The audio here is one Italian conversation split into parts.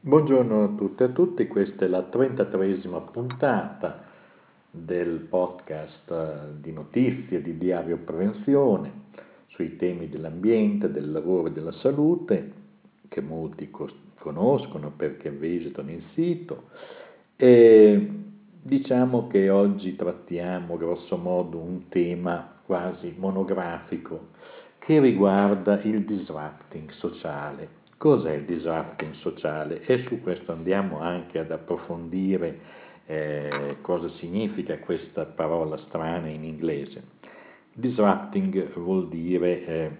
Buongiorno a tutte e a tutti, questa è la 33esima puntata del podcast di notizie di Diario Prevenzione sui temi dell'ambiente, del lavoro e della salute che molti conoscono perché visitano il sito. E diciamo che oggi trattiamo grosso modo un tema quasi monografico che riguarda il disrupting sociale Cos'è il disrupting sociale? E su questo andiamo anche ad approfondire eh, cosa significa questa parola strana in inglese. Disrupting vuol dire eh,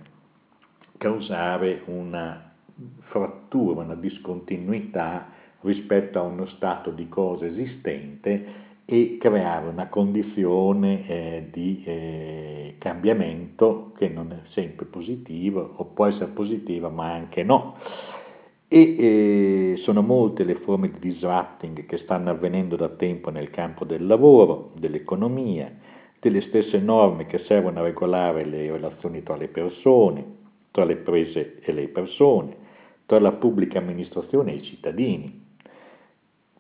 causare una frattura, una discontinuità rispetto a uno stato di cose esistente e creare una condizione eh, di eh, cambiamento che non è sempre positiva o può essere positiva ma anche no. E eh, sono molte le forme di disrupting che stanno avvenendo da tempo nel campo del lavoro, dell'economia, delle stesse norme che servono a regolare le relazioni tra le persone, tra le imprese e le persone, tra la pubblica amministrazione e i cittadini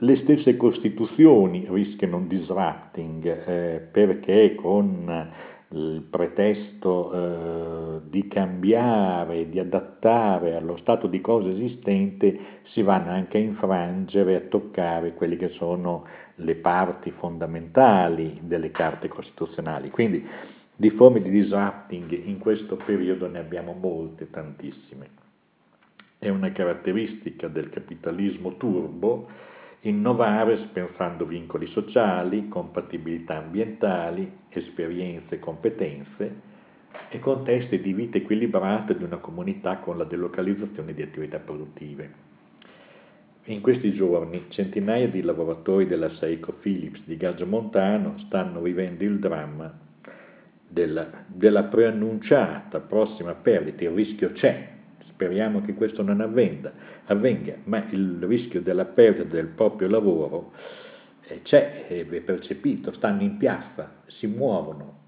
le stesse costituzioni rischiano un disrupting eh, perché con il pretesto eh, di cambiare, di adattare allo stato di cose esistente, si vanno anche a infrangere, a toccare quelle che sono le parti fondamentali delle carte costituzionali. Quindi di forme di disrupting in questo periodo ne abbiamo molte, tantissime. È una caratteristica del capitalismo turbo innovare pensando vincoli sociali, compatibilità ambientali, esperienze e competenze e contesti di vita equilibrata di una comunità con la delocalizzazione di attività produttive. In questi giorni centinaia di lavoratori della Seiko Philips di Gaggio Montano stanno vivendo il dramma della, della preannunciata prossima perdita, il rischio c'è, speriamo che questo non avvenga, avvenga ma il rischio della perdita del proprio lavoro eh, c'è, è percepito, stanno in piazza, si muovono,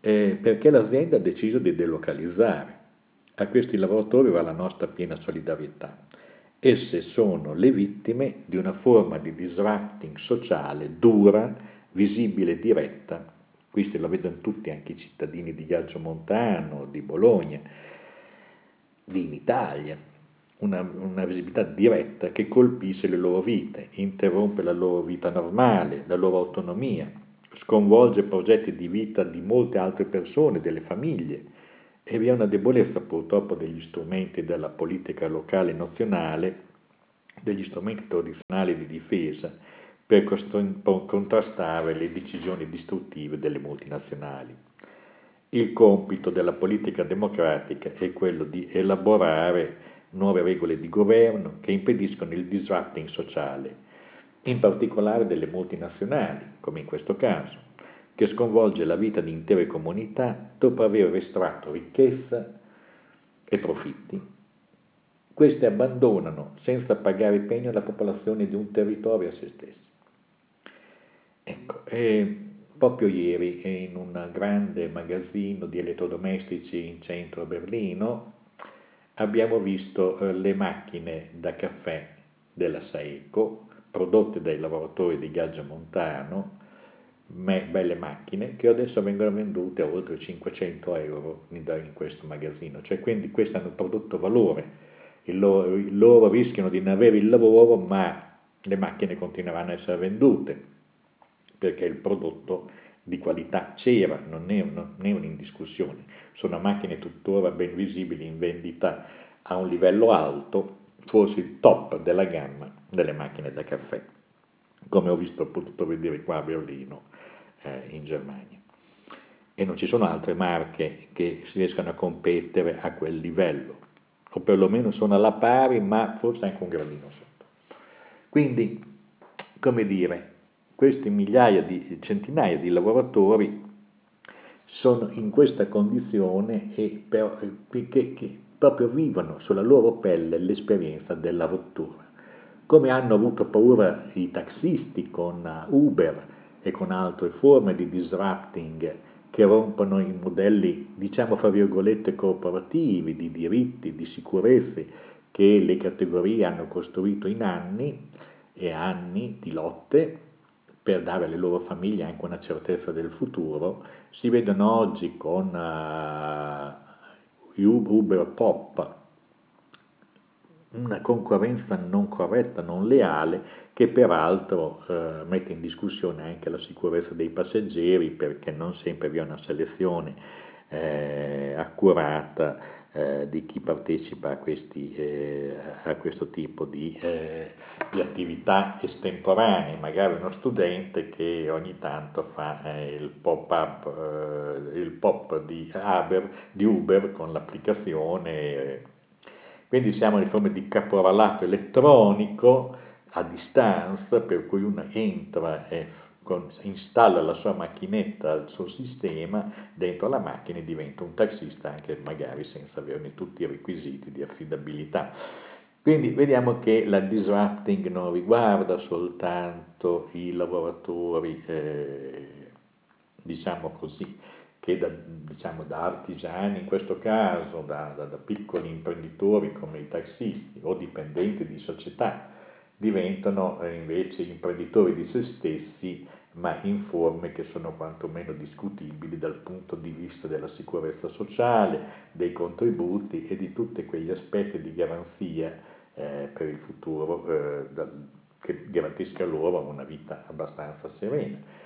eh, perché l'azienda ha deciso di delocalizzare. A questi lavoratori va la nostra piena solidarietà. Esse sono le vittime di una forma di disrupting sociale dura, visibile e diretta. Questo lo vedono tutti, anche i cittadini di Gaggio Montano, di Bologna, in Italia, una, una, visibilità diretta che colpisce le loro vite, interrompe la loro vita normale, la loro autonomia, sconvolge progetti di vita di molte altre persone, delle famiglie e vi è una debolezza purtroppo degli strumenti della politica locale e nazionale, degli strumenti tradizionali di difesa per contrastare le decisioni distruttive delle multinazionali. Il compito della politica democratica è quello di elaborare nuove regole di governo che impediscono il disrupting sociale, in particolare delle multinazionali, come in questo caso, che sconvolge la vita di intere comunità dopo aver estratto ricchezza e profitti. Queste abbandonano senza pagare pegno la popolazione di un territorio a se stessi. Ecco, e Proprio ieri in un grande magazzino di elettrodomestici in centro a Berlino abbiamo visto eh, le macchine da caffè della Saeco prodotte dai lavoratori di Gaggio Montano, belle macchine che adesso vengono vendute a oltre 500 euro in questo magazzino, cioè quindi queste hanno prodotto valore, loro, loro rischiano di non avere il lavoro ma le macchine continueranno a essere vendute perché il prodotto di qualità c'era, non è, non è un'indiscussione, sono macchine tuttora ben visibili in vendita a un livello alto, forse il top della gamma delle macchine da caffè, come ho visto, potuto vedere qua a Berlino, eh, in Germania. E non ci sono altre marche che si riescano a competere a quel livello, o perlomeno sono alla pari, ma forse anche un gradino sotto. Quindi, come dire, questi migliaia di centinaia di lavoratori sono in questa condizione e per, che, che proprio vivono sulla loro pelle l'esperienza della rottura. Come hanno avuto paura i taxisti con Uber e con altre forme di disrupting che rompono i modelli, diciamo fra virgolette, corporativi, di diritti, di sicurezze, che le categorie hanno costruito in anni e anni di lotte per dare alle loro famiglie anche una certezza del futuro, si vedono oggi con uh, Uber Pop una concorrenza non corretta, non leale, che peraltro eh, mette in discussione anche la sicurezza dei passeggeri perché non sempre vi è una selezione eh, accurata eh, di chi partecipa a, questi, eh, a questo tipo di, eh, di, attività estemporanee, magari uno studente che ogni tanto fa eh, il pop-up, il pop di, Uber, di Uber con l'applicazione. Quindi siamo in forma di caporalato elettronico a distanza, per cui uno entra e con, installa la sua macchinetta al suo sistema dentro la macchina e diventa un taxista anche magari senza averne tutti i requisiti di affidabilità. Quindi vediamo che la disrupting non riguarda soltanto i lavoratori, eh, diciamo così, che da, diciamo, da, artigiani, in questo caso da, da, da, piccoli imprenditori come i taxisti o dipendenti di società, diventano eh, invece imprenditori di se stessi, ma in forme che sono quantomeno discutibili dal punto di vista della sicurezza sociale, dei contributi e di tutti quegli aspetti di garanzia eh, per il futuro eh, che garantisca loro una vita abbastanza serena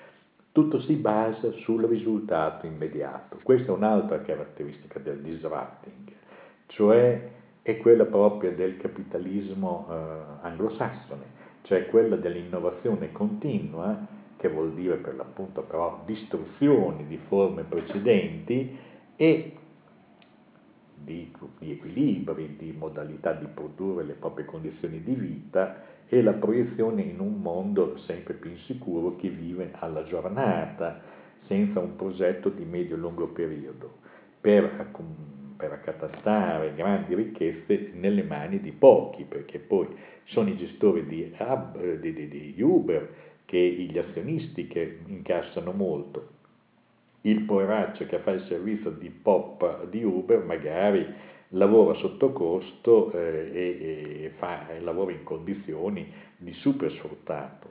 tutto si basa sul risultato immediato. Questa è un'altra caratteristica del disrupting, cioè è quella propria del capitalismo eh, anglosassone, cioè quella dell'innovazione continua, che vuol dire per l'appunto però distruzione di forme precedenti e di, di equilibri, di modalità di produrre le proprie condizioni di vita e la proiezione in un mondo sempre più insicuro che vive alla giornata, senza un progetto di medio-lungo periodo, per, per accatastare grandi ricchezze nelle mani di pochi, perché poi sono i gestori di, di, di, di Uber che gli azionisti che incassano molto. Il poveraccio che fa il servizio di pop di Uber magari lavora sotto costo eh, e, e, fa, e lavora in condizioni di super sfruttato,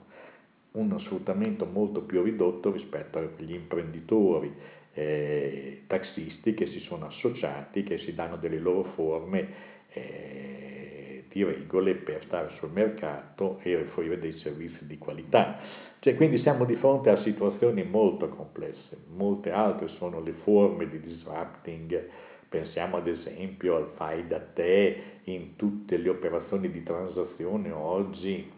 uno sfruttamento molto più ridotto rispetto agli imprenditori eh, taxisti che si sono associati, che si danno delle loro forme eh, di regole per stare sul mercato e offrire dei servizi di qualità. Cioè, quindi siamo di fronte a situazioni molto complesse, molte altre sono le forme di disrupting. Pensiamo ad esempio al fai da te in tutte le operazioni di transazione oggi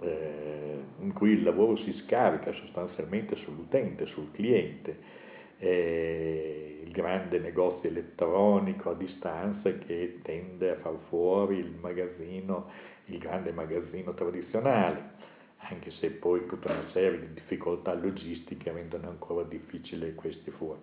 eh, in cui il lavoro si scarica sostanzialmente sull'utente, sul cliente, eh, il grande negozio elettronico a distanza che tende a far fuori il magazzino, il grande magazzino tradizionale, anche se poi tutta una serie di difficoltà logistiche rendono ancora difficile questi fuori.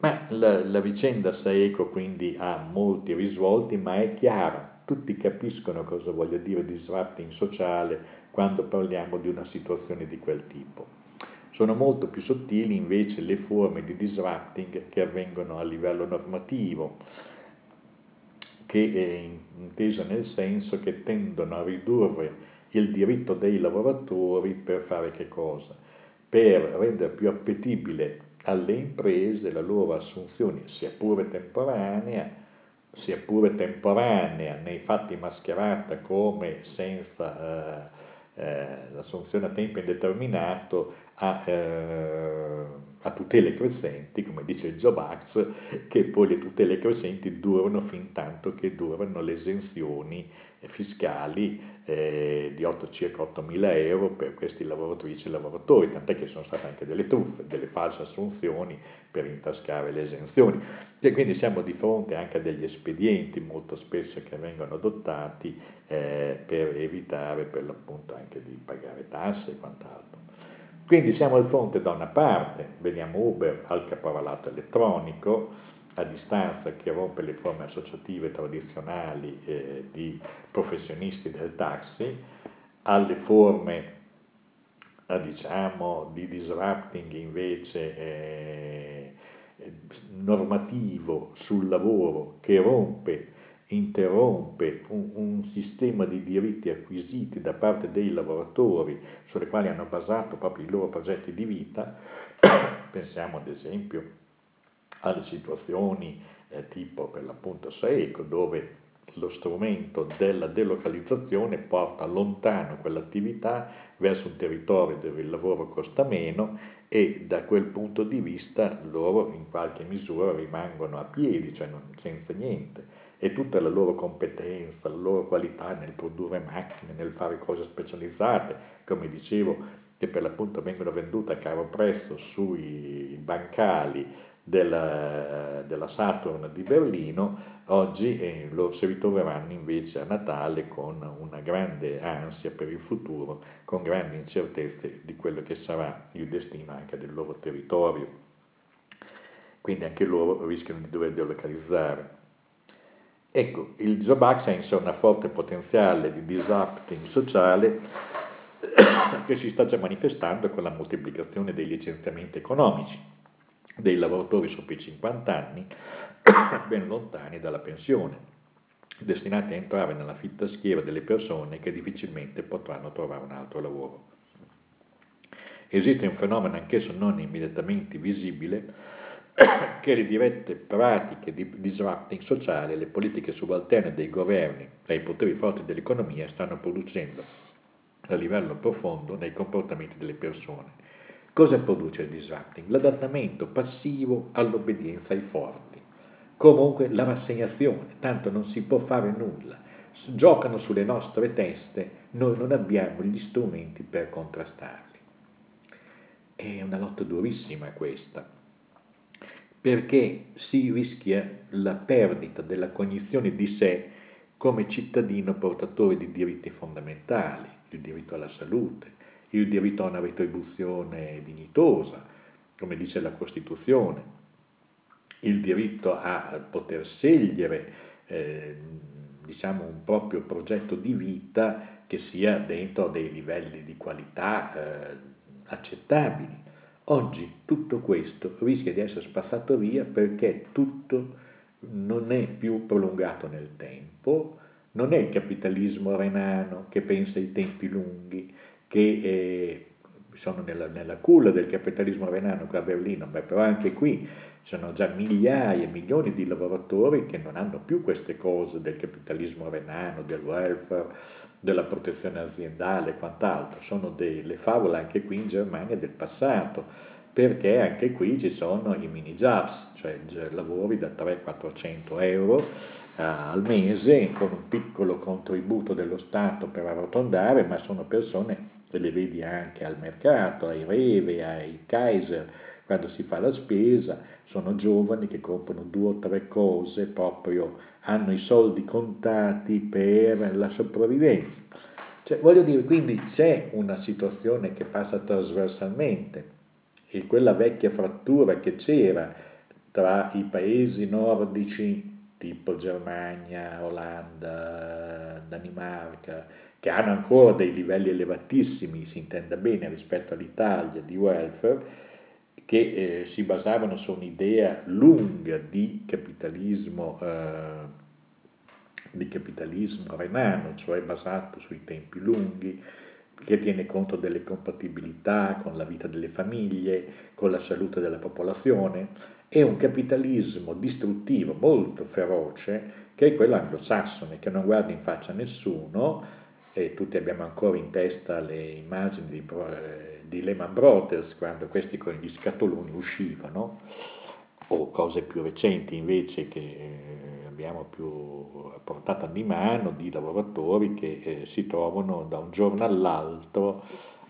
Ma la, la vicenda Saeco quindi ha molti risvolti, ma è chiara, tutti capiscono cosa voglia dire disrupting sociale quando parliamo di una situazione di quel tipo. Sono molto più sottili invece le forme di disrupting che avvengono a livello normativo, che è intesa nel senso che tendono a ridurre il diritto dei lavoratori per fare che cosa? Per rendere più appetibile alle imprese la loro assunzione, sia pure temporanea, sia pure temporanea, nei fatti mascherata come senza eh, eh, l'assunzione a tempo indeterminato, a, eh, a, tutele crescenti, come dice il Job Act, che poi le tutele crescenti durano fin tanto che durano le esenzioni fiscali eh, di 8, circa 8 mila euro per questi lavoratrici e lavoratori, tant'è che sono state anche delle truffe, delle false assunzioni per intascare le esenzioni. E quindi siamo di fronte anche a degli espedienti molto spesso che vengono adottati eh, per evitare per l'appunto anche di pagare tasse e quant'altro. Quindi siamo di fronte da una parte, vediamo Uber al caporalato elettronico, a distanza che rompe le forme associative tradizionali eh, di professionisti del taxi, alle forme eh, diciamo, di disrupting invece eh, normativo sul lavoro che rompe interrompe un, un, sistema di diritti acquisiti da parte dei lavoratori sulle quali hanno basato proprio i loro progetti di vita, pensiamo ad esempio alle situazioni eh, tipo per l'appunto Saeco dove lo strumento della delocalizzazione porta lontano quell'attività verso un territorio dove il lavoro costa meno e da quel punto di vista loro in qualche misura rimangono a piedi, cioè non, senza niente e tutta la loro competenza, la loro qualità nel produrre macchine, nel fare cose specializzate, come dicevo, che per l'appunto vengono vendute a caro prezzo sui bancali della, della Saturn di Berlino, oggi lo si ritroveranno invece a Natale con una grande ansia per il futuro, con grandi incertezze di quello che sarà il destino anche del loro territorio. Quindi anche loro rischiano di dover delocalizzare. Ecco, il job access ha una forte potenziale di disrupting sociale che si sta già manifestando con la moltiplicazione dei licenziamenti economici dei lavoratori sopra i 50 anni, ben lontani dalla pensione, destinati a entrare nella fitta schiera delle persone che difficilmente potranno trovare un altro lavoro. Esiste un fenomeno anch'esso non immediatamente visibile, che le dirette pratiche di disrupting sociale e le politiche subalterne dei governi e i poteri forti dell'economia stanno producendo a livello profondo nei comportamenti delle persone. Cosa produce il disrupting? L'adattamento passivo all'obbedienza ai forti. Comunque la rassegnazione, tanto non si può fare nulla. Giocano sulle nostre teste, noi non abbiamo gli strumenti per contrastarli. È una lotta durissima questa, perché si rischia la perdita della cognizione di sé come cittadino portatore di diritti fondamentali, il diritto alla salute, il diritto a una retribuzione dignitosa, come dice la Costituzione, il diritto a poter scegliere eh, diciamo un proprio progetto di vita che sia dentro dei livelli di qualità eh, accettabili. Oggi tutto questo rischia di essere spazzato via perché tutto non è più prolungato nel tempo, non è il capitalismo renano che pensa ai tempi lunghi, che eh, sono nella, nella, culla del capitalismo renano qua a Berlino, beh, però anche qui ci sono già migliaia, milioni di lavoratori che non hanno più queste cose del capitalismo renano, del welfare, della protezione aziendale e quant'altro, sono delle favole anche qui in Germania del passato, perché anche qui ci sono i mini jobs, cioè lavori da 300-400 euro eh, al mese con un piccolo contributo dello Stato per arrotondare, ma sono persone, e le vedi anche al mercato, ai Rewe, ai Kaiser, quando si fa la spesa, sono giovani che comprano due o tre cose, proprio hanno i soldi contati per la sopravvivenza. Cioè, voglio dire, quindi c'è una situazione che passa trasversalmente e quella vecchia frattura che c'era tra i paesi nordici tipo Germania, Olanda, Danimarca, che hanno ancora dei livelli elevatissimi, si intenda bene, rispetto all'Italia di welfare, che eh, si basavano su un'idea lunga di capitalismo, eh, di capitalismo renano, cioè basato sui tempi lunghi, che tiene conto delle compatibilità con la vita delle famiglie, con la salute della popolazione, è un capitalismo distruttivo molto feroce che è quello anglosassone, che non guarda in faccia a nessuno, e tutti abbiamo ancora in testa le immagini di eh, di Lehman Brothers, quando questi con gli scatoloni uscivano, o cose più recenti invece che eh, abbiamo più a portata di mano di lavoratori che eh, si trovano da un giorno all'altro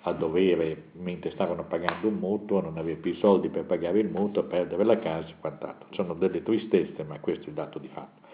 a dovere, mentre stavano pagando un mutuo, non avere più i soldi per pagare il mutuo, perdere la casa e quant'altro. Sono delle tristezze, ma questo è il dato di fatto.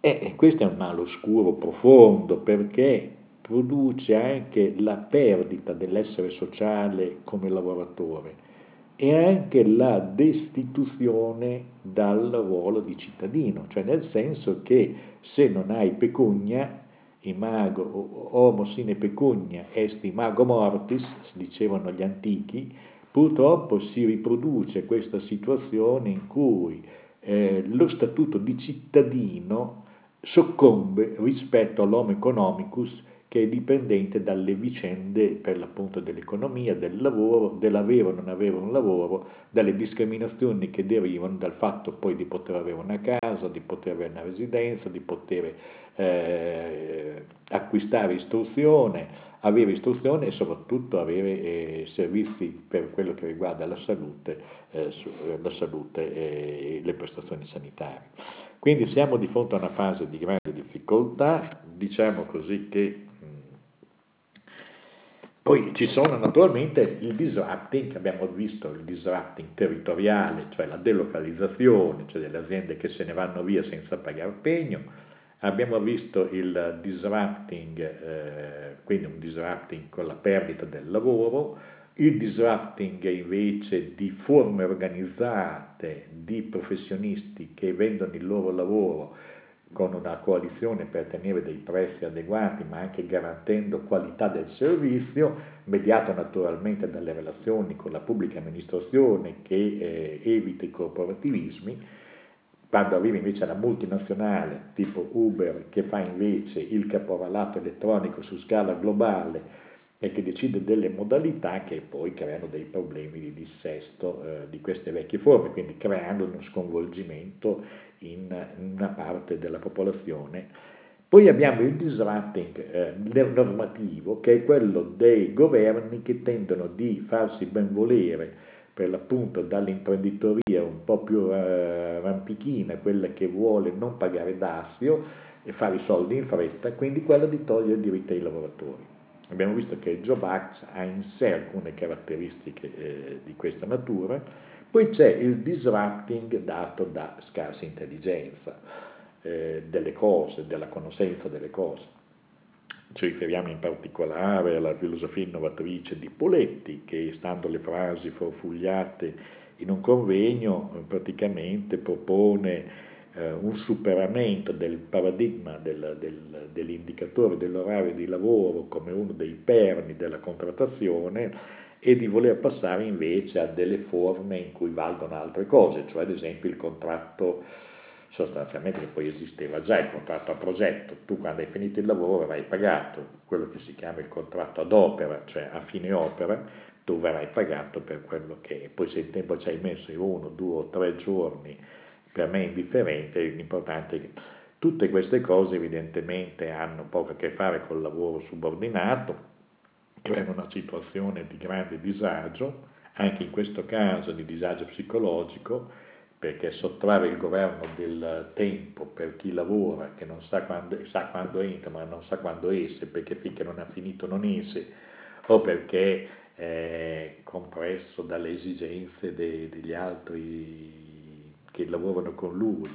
E questo è un male oscuro profondo perché produce anche la perdita dell'essere sociale come lavoratore e anche la destituzione dal ruolo di cittadino, cioè nel senso che se non hai pecunia, imago, homo sine pecunia est imago mortis, dicevano gli antichi, purtroppo si riproduce questa situazione in cui eh, lo statuto di cittadino soccombe rispetto all'homo economicus che è dipendente dalle vicende per l'appunto dell'economia, del lavoro, dell'avere o non avere un lavoro, dalle discriminazioni che derivano dal fatto poi di poter avere una casa, di poter avere una residenza, di poter eh, acquistare istruzione, avere istruzione e soprattutto avere eh, servizi per quello che riguarda la salute, eh, la salute e le prestazioni sanitarie. Quindi siamo di fronte a una fase di grande difficoltà, diciamo così che poi ci sono naturalmente il disrupting, abbiamo visto il disrupting territoriale, cioè la delocalizzazione, cioè delle aziende che se ne vanno via senza pagare pegno, abbiamo visto il disrupting, eh, quindi un disrupting con la perdita del lavoro, il disrupting invece di forme organizzate di professionisti che vendono il loro lavoro con una coalizione per tenere dei prezzi adeguati, ma anche garantendo qualità del servizio, mediato naturalmente dalle relazioni con la pubblica amministrazione che eh, evita i corporativismi, quando arriva invece la multinazionale tipo Uber che fa invece il caporalato elettronico su scala globale e che decide delle modalità che poi creano dei problemi di dissesto eh, di queste vecchie forme, quindi creando uno sconvolgimento in una parte della popolazione. Poi abbiamo il disrupting eh, normativo, che è quello dei governi che tendono di farsi benvolere per l'appunto dall'imprenditoria un po' più eh, rampichina, quella che vuole non pagare dazio e fare i soldi in fretta, quindi quella di togliere i diritti ai lavoratori. Abbiamo visto che Act ha in sé alcune caratteristiche eh, di questa natura, poi c'è il disrupting dato da scarsa intelligenza eh, delle cose, della conoscenza delle cose. Ci riferiamo in particolare alla filosofia innovatrice di Poletti, che stando le frasi forfugliate in un convegno, praticamente propone eh, un superamento del paradigma del, del, dell'indicatore dell'orario di lavoro come uno dei perni della contrattazione e di voler passare invece a delle forme in cui valgono altre cose, cioè ad esempio il contratto sostanzialmente che poi esisteva già, il contratto a progetto, tu quando hai finito il lavoro verrai pagato, quello che si chiama il contratto ad opera, cioè a fine opera, tu verrai pagato per quello che. Poi se il tempo ci hai messo in uno, due o tre giorni, per me indifferente, l'importante è che tutte queste cose evidentemente hanno poco a che fare col lavoro subordinato, creano una situazione di grande disagio, anche in questo caso di disagio psicologico, perché sottrarre il governo del tempo per chi lavora, che non sa quando, sa quando entra ma non sa quando esce, perché finché non ha finito non esce, o perché è compresso dalle esigenze de, degli altri che lavorano con lui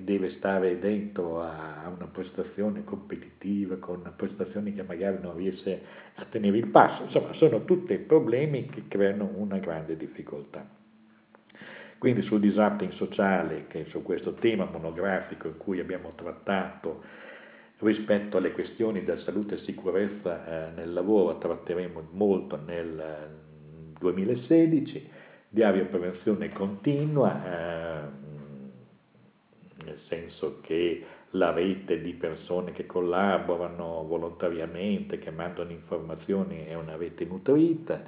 deve stare dentro a una prestazione competitiva, con prestazioni che magari non riesce a tenere il passo, insomma sono tutti problemi che creano una grande difficoltà. Quindi sul disrupting sociale, che su questo tema monografico in cui abbiamo trattato rispetto alle questioni della salute e sicurezza eh, nel lavoro, tratteremo molto nel 2016, eh, diario prevenzione continua, eh, nel senso che la rete di persone che collaborano volontariamente, che mandano informazioni è una rete nutrita,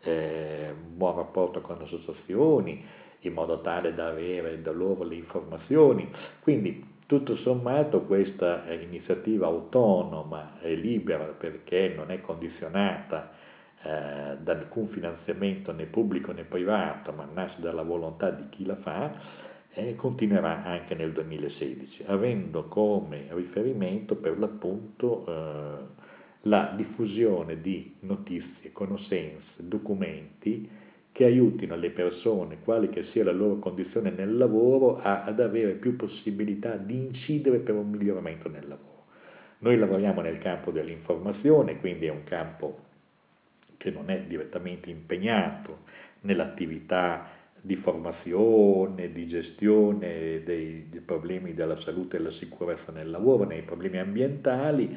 eh, buon rapporto con le associazioni, in modo tale da avere da loro le informazioni. Quindi tutto sommato questa iniziativa autonoma e libera perché non è condizionata eh, da alcun finanziamento né pubblico né privato, ma nasce dalla volontà di chi la fa, e continuerà anche nel 2016, avendo come riferimento per l'appunto eh, la diffusione di notizie, conoscenze, documenti che aiutino le persone, quale che sia la loro condizione nel lavoro, a, ad avere più possibilità di incidere per un miglioramento nel lavoro. Noi lavoriamo nel campo dell'informazione, quindi è un campo che non è direttamente impegnato nell'attività di formazione, di gestione dei, dei, problemi della salute e della sicurezza nel lavoro, nei problemi ambientali,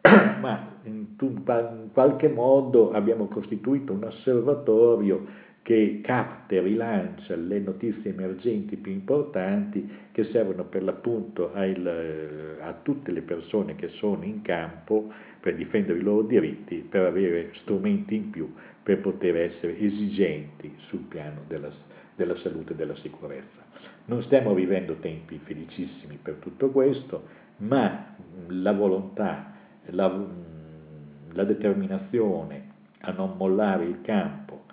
ma in, in qualche modo abbiamo costituito un osservatorio che capta e rilancia le notizie emergenti più importanti che servono per l'appunto il, a tutte le persone che sono in campo per difendere i loro diritti, per avere strumenti in più per poter essere esigenti sul piano della, della salute e della sicurezza. Non stiamo vivendo tempi felicissimi per tutto questo, ma la volontà, la, la determinazione a non mollare il campo,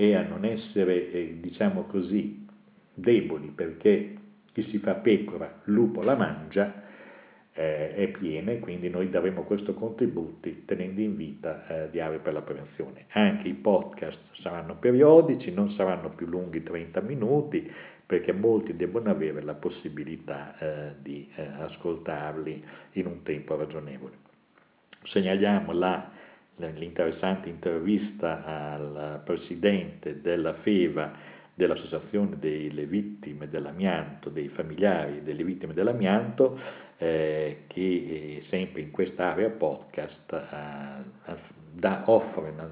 e a non essere, eh, diciamo così, deboli perché chi si fa pecora, lupo la mangia, eh, è piena e quindi noi daremo questo contributo tenendo in vita eh, Diario per la prevenzione. Anche i podcast saranno periodici, non saranno più lunghi 30 minuti perché molti devono avere la possibilità eh, di eh, ascoltarli in un tempo ragionevole. Segnaliamo la l'interessante intervista al presidente della FEVA, dell'Associazione delle Vittime dell'Amianto, dei familiari delle vittime dell'amianto, eh, che eh, sempre in quest'area podcast eh, da, offre una,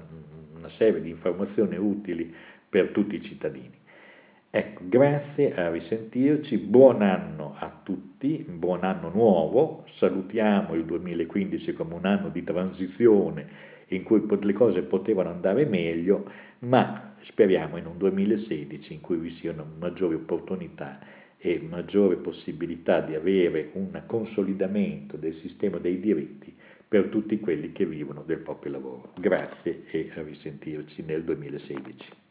una serie di informazioni utili per tutti i cittadini. Ecco, grazie, a risentirci, buon anno a tutti, buon anno nuovo, salutiamo il 2015 come un anno di transizione in cui le cose potevano andare meglio, ma speriamo in un 2016 in cui vi siano maggiori opportunità e maggiore possibilità di avere un consolidamento del sistema dei diritti per tutti quelli che vivono del proprio lavoro. Grazie e a risentirci nel 2016.